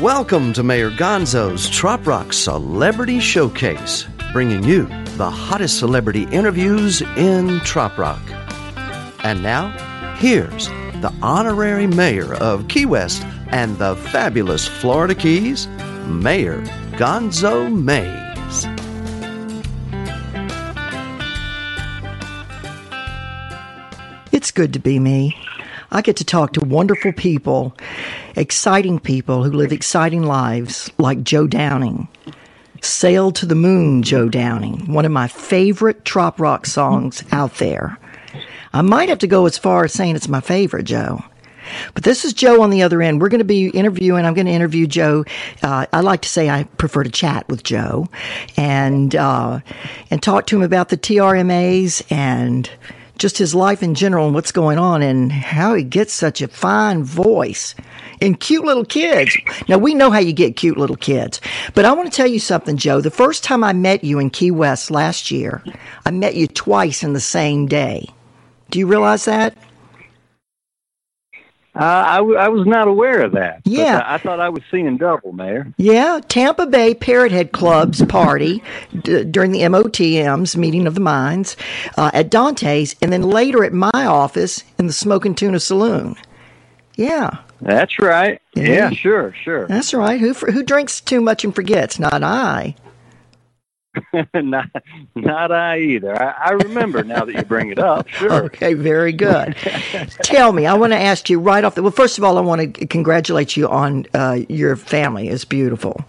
Welcome to Mayor Gonzo's Trop Rock Celebrity Showcase, bringing you the hottest celebrity interviews in Trop Rock. And now, here's the honorary mayor of Key West and the fabulous Florida Keys, Mayor Gonzo Mays. It's good to be me. I get to talk to wonderful people, exciting people who live exciting lives, like Joe Downing. Sail to the Moon, Joe Downing, one of my favorite trop rock songs out there. I might have to go as far as saying it's my favorite, Joe. But this is Joe on the other end. We're going to be interviewing. I'm going to interview Joe. Uh, I like to say I prefer to chat with Joe, and uh, and talk to him about the TRMAs and just his life in general and what's going on and how he gets such a fine voice and cute little kids. Now we know how you get cute little kids, but I want to tell you something, Joe. The first time I met you in Key West last year, I met you twice in the same day. Do you realize that? Uh, I, w- I was not aware of that. Yeah. I, I thought I was seeing double, Mayor. Yeah, Tampa Bay Parrot Head Club's party d- during the MOTM's meeting of the minds uh, at Dante's, and then later at my office in the Smoking Tuna Saloon. Yeah. That's right. Yeah, Yeah. sure, sure. That's right. Who who drinks too much and forgets? Not I. not, not I either. I, I remember now that you bring it up. Sure. Okay, very good. Tell me, I want to ask you right off the well. First of all, I want to congratulate you on uh, your family. It's beautiful,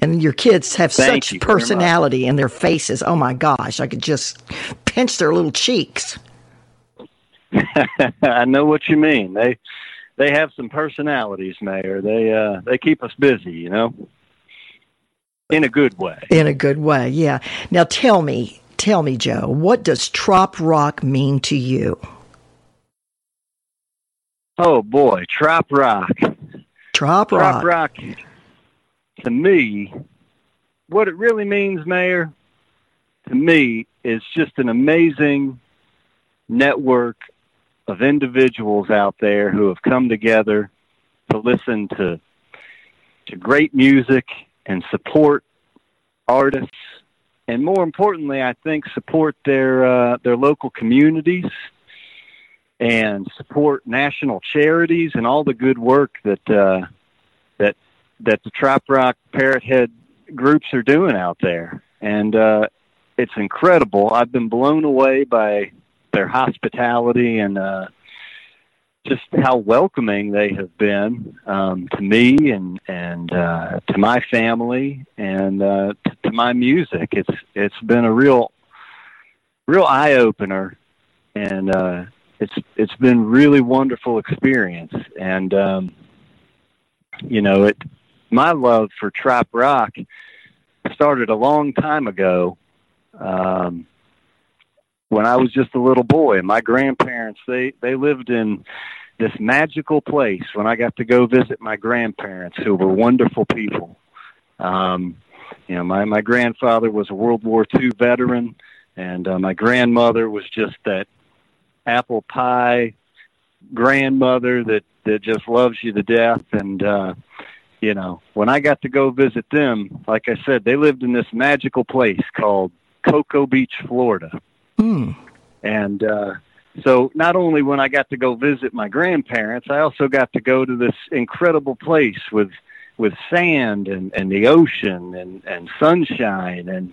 and your kids have Thank such you very much. personality in their faces. Oh my gosh, I could just pinch their little cheeks. I know what you mean. They they have some personalities, Mayor. They uh they keep us busy, you know. In a good way. In a good way, yeah. Now tell me, tell me, Joe, what does trop rock mean to you? Oh boy, trop rock. Trop rock. Trop rock to me, what it really means, Mayor, to me is just an amazing network of individuals out there who have come together to listen to to great music and support artists and more importantly I think support their uh, their local communities and support national charities and all the good work that uh, that that the trop Rock Parrot Head groups are doing out there. And uh, it's incredible. I've been blown away by their hospitality and uh, just how welcoming they have been um, to me and and uh, to my family and uh, to, to my music. It's it's been a real real eye opener, and uh, it's it's been really wonderful experience. And um, you know, it my love for trop rock started a long time ago. Um, when I was just a little boy, my grandparents they they lived in this magical place when I got to go visit my grandparents who were wonderful people. Um, you know, my my grandfather was a World War II veteran, and uh, my grandmother was just that apple pie grandmother that that just loves you to death. And uh, you know, when I got to go visit them, like I said, they lived in this magical place called Cocoa Beach, Florida. Hmm. And uh, so not only when I got to go visit my grandparents, I also got to go to this incredible place with with sand and, and the ocean and, and sunshine and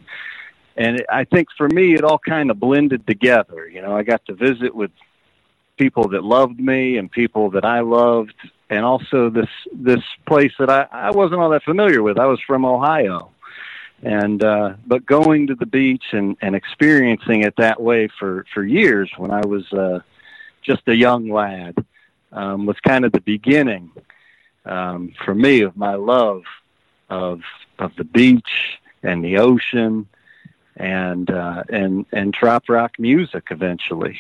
and I think for me it all kind of blended together. You know, I got to visit with people that loved me and people that I loved and also this this place that I, I wasn't all that familiar with. I was from Ohio and uh but going to the beach and and experiencing it that way for for years when I was uh just a young lad um was kind of the beginning um for me of my love of of the beach and the ocean and uh and and trop rock music eventually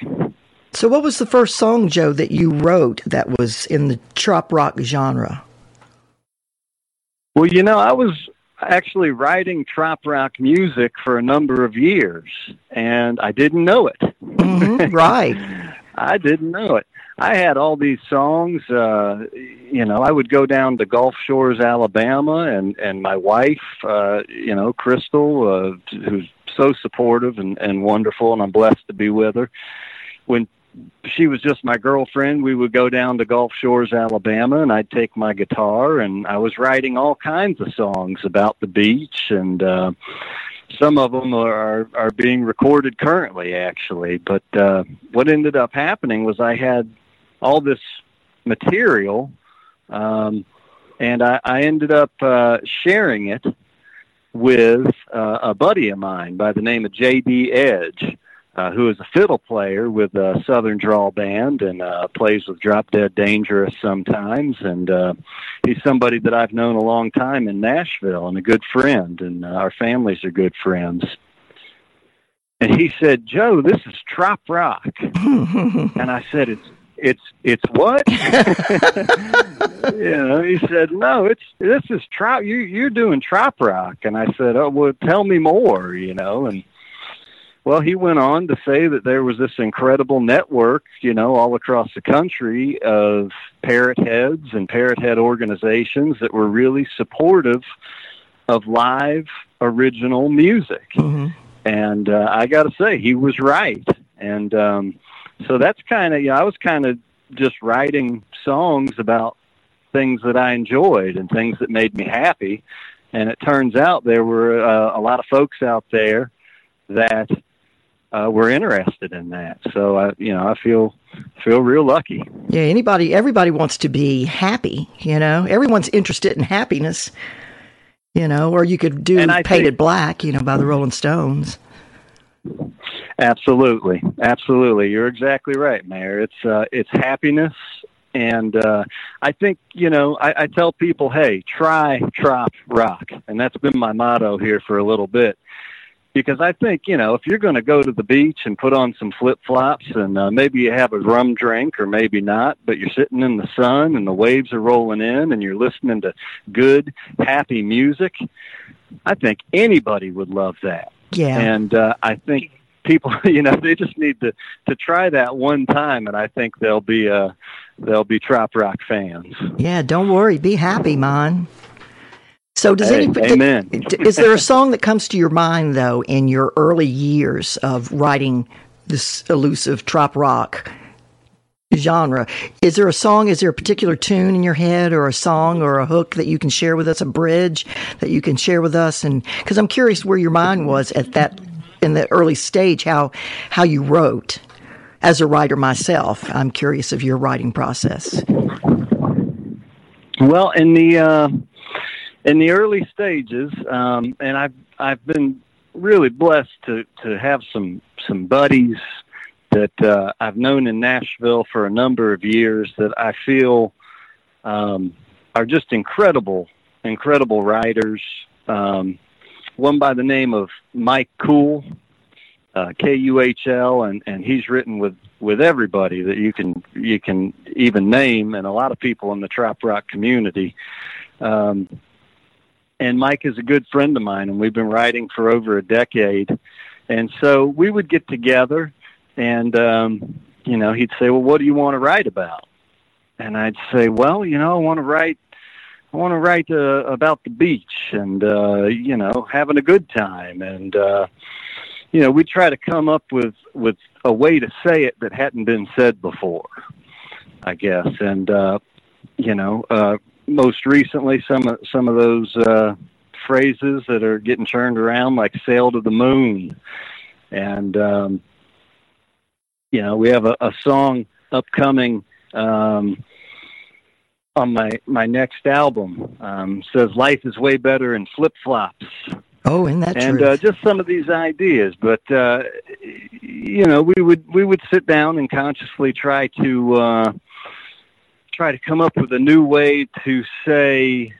So, what was the first song, Joe, that you wrote that was in the trop rock genre? well you know I was actually writing trop rock music for a number of years and I didn't know it hmm right. I didn't know it. I had all these songs. Uh, you know, I would go down to Gulf Shores, Alabama, and and my wife, uh, you know, Crystal, uh, who's so supportive and and wonderful, and I'm blessed to be with her. When she was just my girlfriend, we would go down to Gulf Shores, Alabama, and I'd take my guitar, and I was writing all kinds of songs about the beach and. uh some of them are are being recorded currently actually but uh what ended up happening was i had all this material um and i i ended up uh sharing it with uh, a buddy of mine by the name of jd edge uh, who is a fiddle player with a Southern Drawl band and uh, plays with Drop Dead Dangerous sometimes. And uh, he's somebody that I've known a long time in Nashville and a good friend, and uh, our families are good friends. And he said, "Joe, this is trop rock," and I said, "It's it's it's what?" you know, he said, "No, it's this is trop. You you're doing trop rock," and I said, "Oh, well, tell me more," you know, and well, he went on to say that there was this incredible network, you know, all across the country of parrot heads and parrot head organizations that were really supportive of live original music. Mm-hmm. And uh, I got to say, he was right. And um, so that's kind of, you know, I was kind of just writing songs about things that I enjoyed and things that made me happy. And it turns out there were uh, a lot of folks out there that uh, were interested in that. So I, you know, I feel feel real lucky. Yeah, anybody, everybody wants to be happy. You know, everyone's interested in happiness. You know, or you could do "Painted think- Black," you know, by the Rolling Stones. Absolutely, absolutely. You're exactly right, Mayor. It's uh, it's happiness, and uh, I think you know. I, I tell people, hey, try trop rock, and that's been my motto here for a little bit. Because I think you know, if you're going to go to the beach and put on some flip flops, and uh, maybe you have a rum drink or maybe not, but you're sitting in the sun and the waves are rolling in, and you're listening to good, happy music. I think anybody would love that Yeah, and uh, I think people, you know, they just need to to try that one time, and I think they'll be uh they'll be trop rock fans. yeah. Don't worry, be happy, man. So, does Hey, any amen. is there a song that comes to your mind though in your early years of writing this elusive trop rock genre? Is there a song? Is there a particular tune in your head, or a song, or a hook that you can share with us? A bridge that you can share with us? And because I'm curious where your mind was at that in the early stage, how how you wrote. As a writer myself, I'm curious of your writing process. Well, in the uh, in the early stages, um, and I've I've been really blessed to to have some some buddies that uh, I've known in Nashville for a number of years that I feel um, are just incredible, incredible writers. Um, one by the name of Mike Kuhl, uh, K U H L, and and he's written with with everybody that you can you can even name, and a lot of people in the trop rock community. Um, and Mike is a good friend of mine, and we've been writing for over a decade. And so we would get together, and um, you know, he'd say, "Well, what do you want to write about?" And I'd say, "Well, you know, I want to write." I want to write uh, about the beach and uh, you know having a good time and uh, you know we try to come up with with a way to say it that hadn't been said before, I guess. And uh, you know, uh, most recently, some of some of those uh, phrases that are getting turned around, like "sail to the moon," and um, you know, we have a, a song upcoming. Um, on my my next album um, says life is way better in flip flops Oh, isn't that and uh, just some of these ideas. But uh, you know, we would we would sit down and consciously try to uh, try to come up with a new way to say,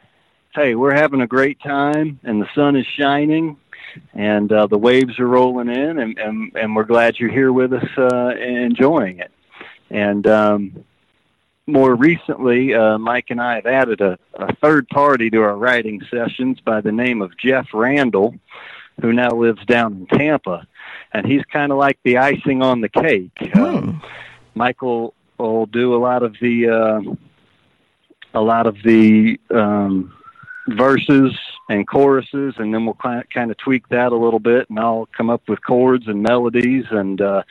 "Hey, we're having a great time, and the sun is shining." And uh, the waves are rolling in, and, and, and we're glad you're here with us uh, and enjoying it. And um, more recently, uh, Mike and I have added a, a third party to our writing sessions by the name of Jeff Randall, who now lives down in Tampa, and he's kind of like the icing on the cake. Hmm. Michael will do a lot of the uh, a lot of the um, verses and choruses, and then we'll kind of tweak that a little bit, and I'll come up with chords and melodies, and uh,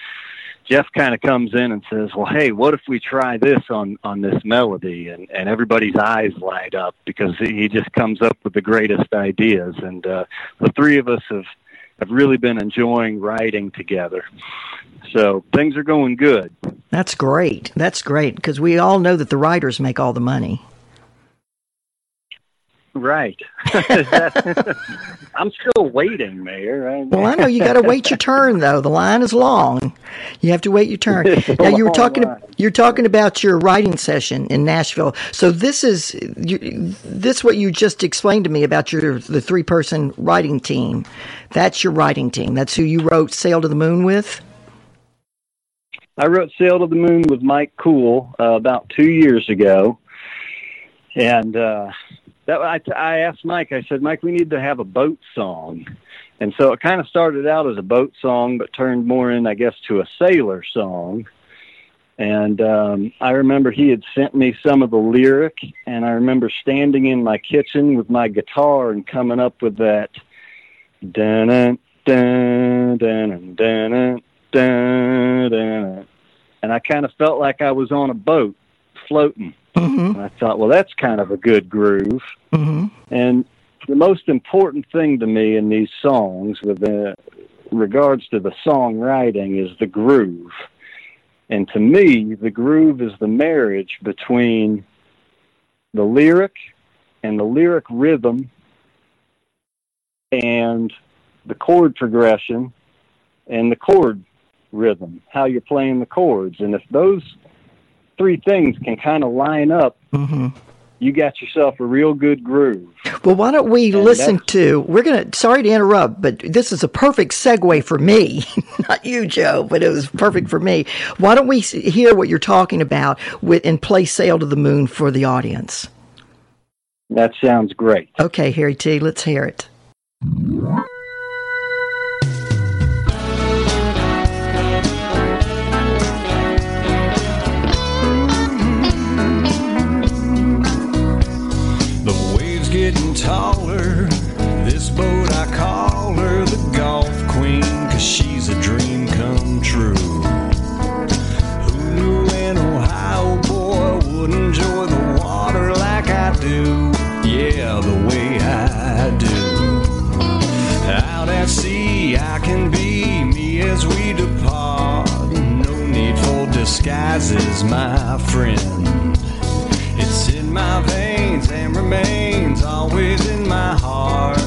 Jeff kind of comes in and says, "Well, hey, what if we try this on on this melody?" And and everybody's eyes light up because he just comes up with the greatest ideas, and uh, the three of us have have really been enjoying writing together. So things are going good. That's great. That's great because we all know that the writers make all the money. Right. I'm still waiting, Mayor. well, I know you got to wait your turn, though. The line is long. You have to wait your turn. now you were talking. Line. You're talking about your writing session in Nashville. So this is you, this what you just explained to me about your the three person writing team. That's your writing team. That's who you wrote "Sail to the Moon" with. I wrote "Sail to the Moon" with Mike Kuhl uh, about two years ago, and. Uh, that I, I asked Mike. I said, Mike, we need to have a boat song, and so it kind of started out as a boat song, but turned more in, I guess, to a sailor song. And um, I remember he had sent me some of the lyric, and I remember standing in my kitchen with my guitar and coming up with that dun dun dun dun dun dun dun, and I kind of felt like I was on a boat floating. Mm-hmm. And I thought, well, that's kind of a good groove. Mm-hmm. And the most important thing to me in these songs, with the, regards to the songwriting, is the groove. And to me, the groove is the marriage between the lyric and the lyric rhythm and the chord progression and the chord rhythm, how you're playing the chords. And if those three things can kind of line up, mm-hmm. you got yourself a real good groove. Well, why don't we and listen to? We're gonna. Sorry to interrupt, but this is a perfect segue for me, not you, Joe, but it was perfect for me. Why don't we hear what you're talking about with and play "Sail to the Moon" for the audience? That sounds great. Okay, Harry T. Let's hear it. Disguises, my friend. It's in my veins and remains always in my heart.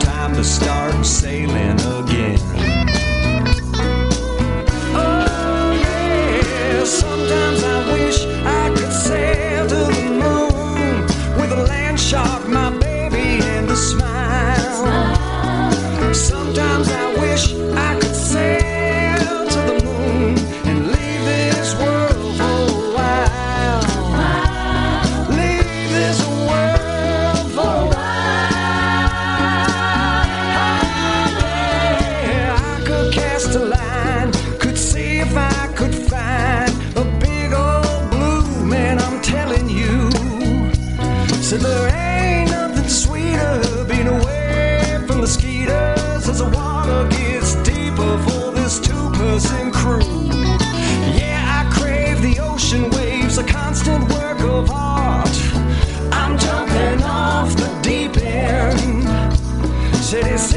Time to start sailing again. Oh, yeah, sometimes I wish ain't nothing sweeter being away from the skeeters as the water gets deeper for this two-person crew. Yeah, I crave the ocean waves, a constant work of art. I'm jumping off the deep end. Said it's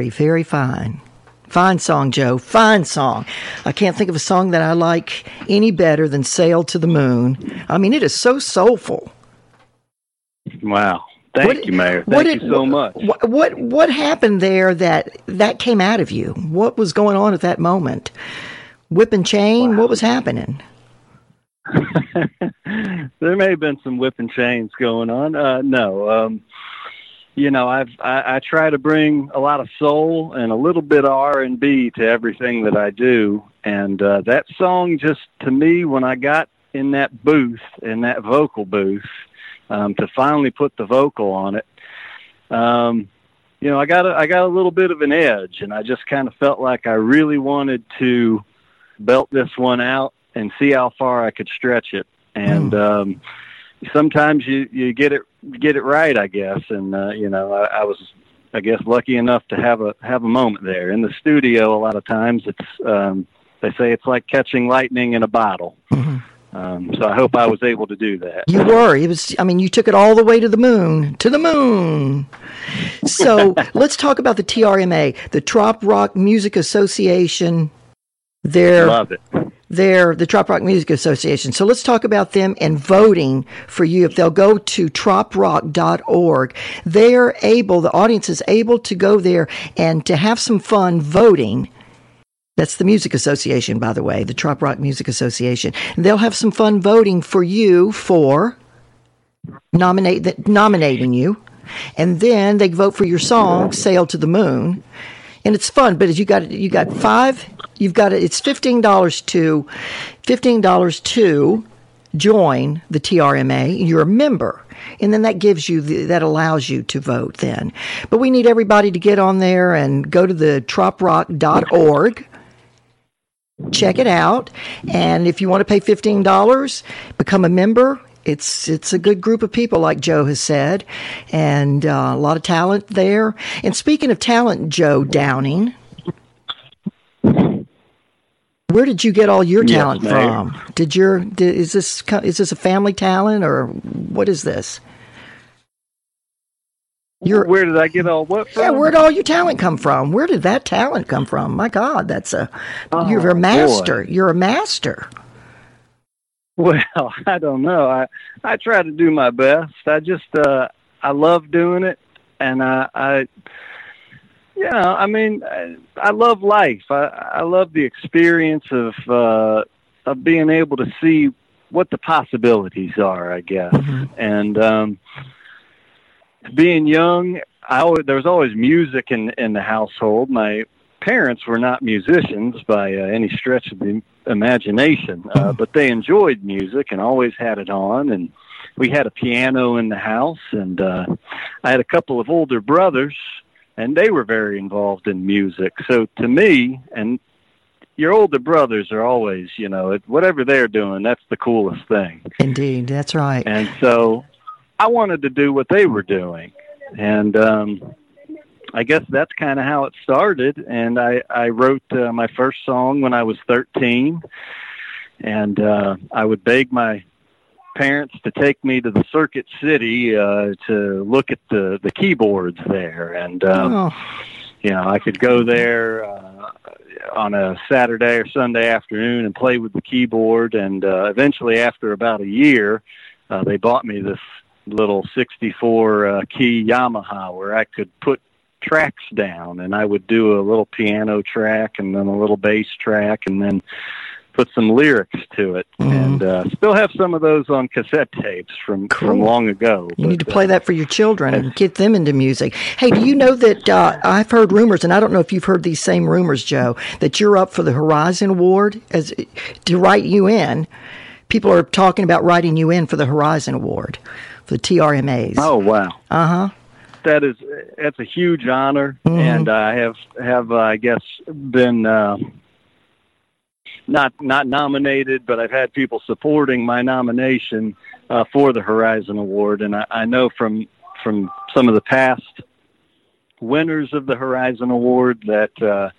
Very, very fine. Fine song, Joe. Fine song. I can't think of a song that I like any better than Sail to the Moon. I mean, it is so soulful. Wow. Thank what, you, Mayor. Thank did, you so much. What, what what happened there that that came out of you? What was going on at that moment? Whip and chain? Wow. What was happening? there may have been some whip and chains going on. Uh, no, um, you know, I've I, I try to bring a lot of soul and a little bit of R and B to everything that I do, and uh, that song just to me when I got in that booth in that vocal booth um, to finally put the vocal on it. Um, you know, I got a, I got a little bit of an edge, and I just kind of felt like I really wanted to belt this one out and see how far I could stretch it. And mm. um, sometimes you you get it get it right, I guess. And uh, you know, I, I was I guess lucky enough to have a have a moment there in the studio. A lot of times, it's um, they say it's like catching lightning in a bottle. Mm-hmm. Um, so I hope I was able to do that. You were. It was. I mean, you took it all the way to the moon. To the moon. So let's talk about the TRMA, the Trop Rock Music Association. Their, Love it. They're the Trop Rock Music Association. So let's talk about them and voting for you. If they'll go to troprock.org, they are able, the audience is able to go there and to have some fun voting that's the Music Association, by the way, the Trop Rock Music Association. And they'll have some fun voting for you for nominate nominating you, and then they vote for your song "Sail to the Moon," and it's fun. But you got you got five. You've got it. it's fifteen dollars to fifteen dollars to join the TRMA. You're a member. And then that gives you, the, that allows you to vote then. But we need everybody to get on there and go to the troprock.org check it out. And if you want to pay $15, become a member. It's it's a good group of people, like Joe has said, and uh, a lot of talent there. And speaking of talent, Joe Downing, where did you get all your talent yes, from? Did your did, is this is this a family talent or what is this? You're, where did I get all what from? Yeah, where did all your talent come from? Where did that talent come from? My God, that's a oh, you're a master. Boy. You're a master. Well, I don't know. I I try to do my best. I just uh I love doing it, and I I you know I mean I, I love life. I I love the experience of uh of being able to see what the possibilities are. I guess, mm-hmm. and um being young, I always, there was always music in in the household. My parents were not musicians by uh, any stretch of the imagination, uh, hmm. but they enjoyed music and always had it on. And we had a piano in the house, and uh, I had a couple of older brothers, and they were very involved in music. So to me, and your older brothers are always, you know, whatever they're doing, that's the coolest thing. Indeed, that's right. And so I wanted to do what they were doing, and um, I guess that's kind of how it started. And I I wrote uh, my first song when I was 13, and uh, I would beg my parents to take me to the Circuit City uh, to look at the the keyboards there, and um, oh. you know I could go there. Uh, on a Saturday or Sunday afternoon and play with the keyboard and uh, eventually after about a year uh, they bought me this little 64 uh, key Yamaha where I could put tracks down and I would do a little piano track and then a little bass track and then put some lyrics to it mm-hmm. and uh, still have some of those on cassette tapes from cool. from long ago. You but, need to play uh, that for your children and get them into music. Hey, do you know that uh, I've heard rumors and I don't know if you've heard these same rumors, Joe, that you're up for the Horizon Award as to write you in. People are talking about writing you in for the Horizon Award for the TRMAs. Oh wow! Uh huh. That is that's a huge honor, mm-hmm. and I have have uh, I guess been uh, not not nominated, but I've had people supporting my nomination uh, for the Horizon Award, and I, I know from from some of the past winners of the Horizon Award that uh,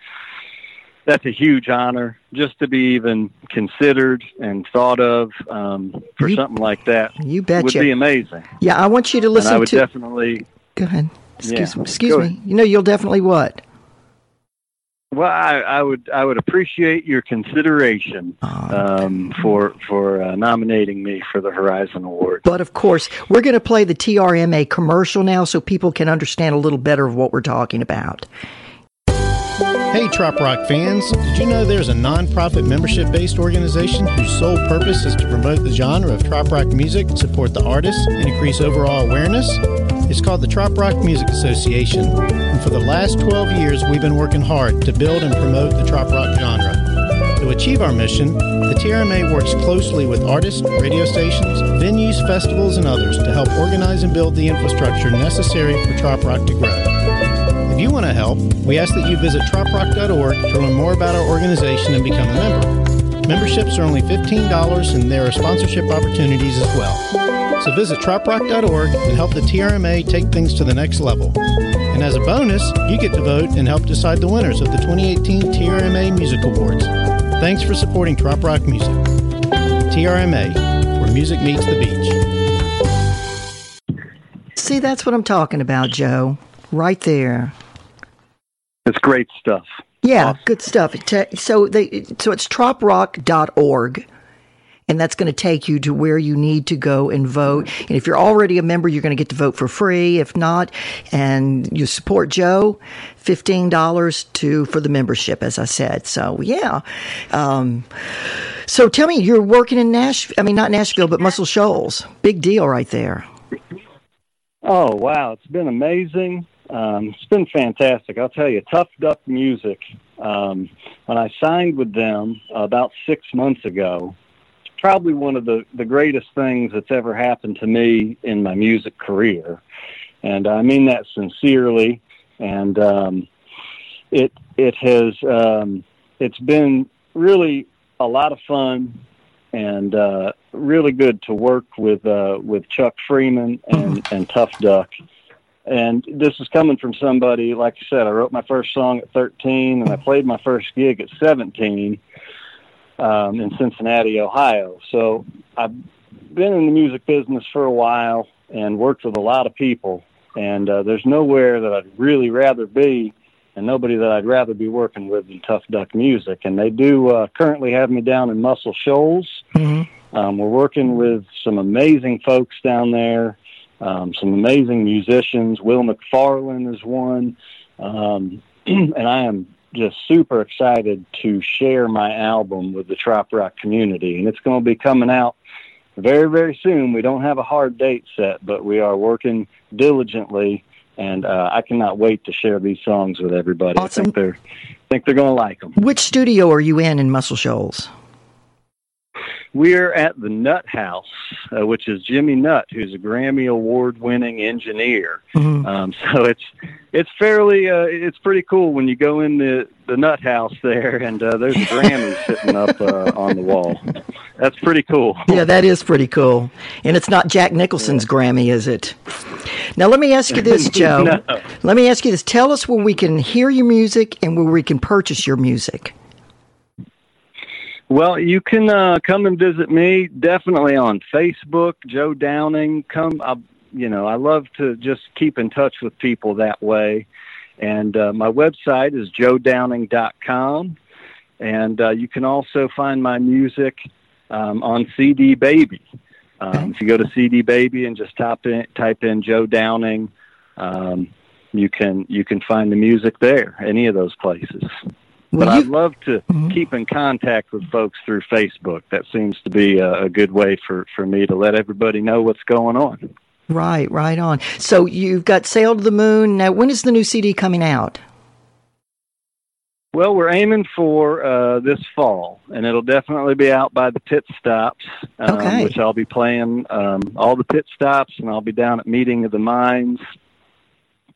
that's a huge honor just to be even considered and thought of um, for you, something like that. You bet would be amazing. Yeah, I want you to listen. And I would to, definitely go ahead. Excuse, yeah, excuse me. You know, you'll definitely what? Well, I, I would I would appreciate your consideration um, for for uh, nominating me for the Horizon Award. But of course, we're going to play the TRMA commercial now, so people can understand a little better of what we're talking about. Hey, Trop Rock fans! Did you know there's a non-profit membership-based organization whose sole purpose is to promote the genre of trop rock music, support the artists, and increase overall awareness? It's called the Trop Rock Music Association, and for the last 12 years, we've been working hard to build and promote the trop rock genre. To achieve our mission, the TRMA works closely with artists, radio stations, venues, festivals, and others to help organize and build the infrastructure necessary for trop rock to grow. If you want to help, we ask that you visit troprock.org to learn more about our organization and become a member. Memberships are only $15 and there are sponsorship opportunities as well. So visit troprock.org and help the TRMA take things to the next level. And as a bonus, you get to vote and help decide the winners of the 2018 TRMA Music Awards. Thanks for supporting Trop Rock Music. TRMA, where music meets the beach. See, that's what I'm talking about, Joe. Right there. It's great stuff. Yeah, awesome. good stuff. So they so it's troprock.org and that's going to take you to where you need to go and vote. And if you're already a member, you're going to get to vote for free. If not, and you support Joe, fifteen dollars to for the membership, as I said. So yeah. Um, so tell me, you're working in Nashville. I mean, not Nashville, but Muscle Shoals. Big deal, right there. Oh wow, it's been amazing. Um, it's been fantastic. I'll tell you, Tough Duck Music. Um, when I signed with them about six months ago, it's probably one of the the greatest things that's ever happened to me in my music career, and I mean that sincerely. And um, it it has um, it's been really a lot of fun and uh, really good to work with uh, with Chuck Freeman and, and Tough Duck and this is coming from somebody, like I said, I wrote my first song at 13 and I played my first gig at 17 um, in Cincinnati, Ohio. So I've been in the music business for a while and worked with a lot of people. And uh, there's nowhere that I'd really rather be and nobody that I'd rather be working with than Tough Duck Music. And they do uh, currently have me down in Muscle Shoals. Mm-hmm. Um, we're working with some amazing folks down there um, some amazing musicians. Will McFarlane is one, um, and I am just super excited to share my album with the trop rock community, and it's going to be coming out very very soon. We don't have a hard date set, but we are working diligently, and uh, I cannot wait to share these songs with everybody. Awesome. I think they're I think they're going to like them. Which studio are you in in Muscle Shoals? We're at the Nutt House, uh, which is Jimmy Nutt, who's a Grammy Award-winning engineer. Mm-hmm. Um, so it's it's fairly uh, it's pretty cool when you go in the the Nutt House there, and uh, there's a Grammy sitting up uh, on the wall. That's pretty cool. Yeah, that is pretty cool. And it's not Jack Nicholson's yeah. Grammy, is it? Now let me ask you this, Joe. no. Let me ask you this. Tell us where we can hear your music and where we can purchase your music. Well, you can uh, come and visit me definitely on Facebook, Joe Downing. Come, I, you know, I love to just keep in touch with people that way. And uh, my website is joedowning.com. And uh, you can also find my music um, on CD Baby. Um, if you go to CD Baby and just type in, type in Joe Downing, um, you can you can find the music there. Any of those places. Well, but you, I'd love to mm-hmm. keep in contact with folks through Facebook. That seems to be a, a, good way for, for me to let everybody know what's going on. Right, right on. So you've got Sail to the Moon. Now, when is the new CD coming out? Well, we're aiming for uh, this fall, and it'll definitely be out by the pit stops, um, okay. which I'll be playing um, all the pit stops, and I'll be down at Meeting of the Minds.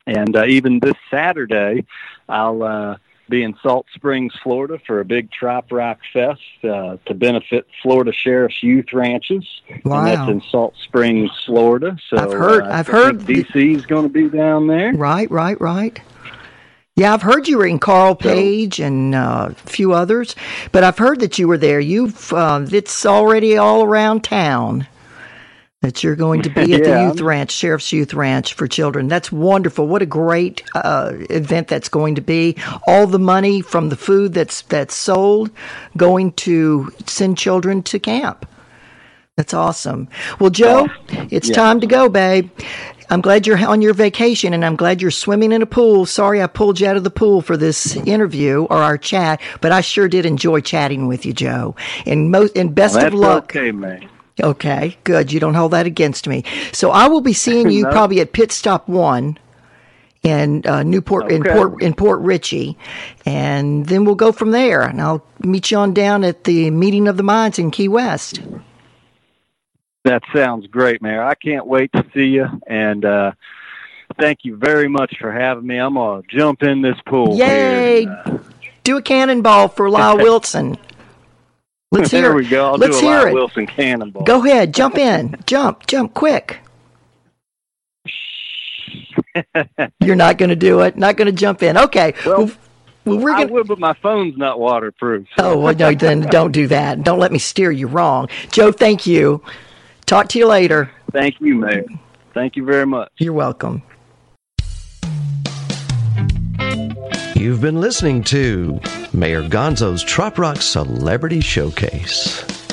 And uh, even this Saturday, I'll uh, be in Salt Springs, Florida for a big Trop Rock Fest uh, to benefit Florida Sheriff's Youth Ranches. Wow. And that's in Salt Springs, Florida. So I've heard, uh, I've heard DC is going to be down there. Right, right, right. Yeah, I've heard you were in Carl Page so, and uh, a few others, but I've heard that you were there. You've uh, it's already all around town. That you're going to be at Yeah. the youth ranch, Sheriff's Youth Ranch for Children. That's wonderful. What a great uh, event that's going to be. All the money from the food that's that's sold going to send children to camp. That's awesome. Well, Joe, it's Yeah. time to go, babe. I'm glad you're on your vacation and I'm glad you're swimming in a pool. Sorry I pulled you out of the pool for this interview or our chat, but I sure did enjoy chatting with you, Joe. And most and best That's of luck. okay, man. Okay, good. You don't hold that against me. So I will be seeing you No. probably at Pit Stop One in uh, New Port in Port in Port Richey, and then we'll go from there. And I'll meet you on down at the meeting of the minds in Key West. That sounds great, Mayor. I can't wait to see you. And uh, thank you very much for having me. I'm gonna jump in this pool. Yay! Here. Do a cannonball for Lyle Wilson. Let's hear. there we go. I'll Let's hear it. Wilson cannonball. Go ahead, jump in, jump, jump, quick. You're not going to do it. Not going to jump in. Okay. Well, well, we're going. I would, but my phone's not waterproof. Oh, well, no, then don't do that. Don't let me steer you wrong. Joe, thank you. Talk to you later. Thank you, man. Thank you very much. You're welcome. You've been listening to Mayor Gonzo's Trop Rock Celebrity Showcase.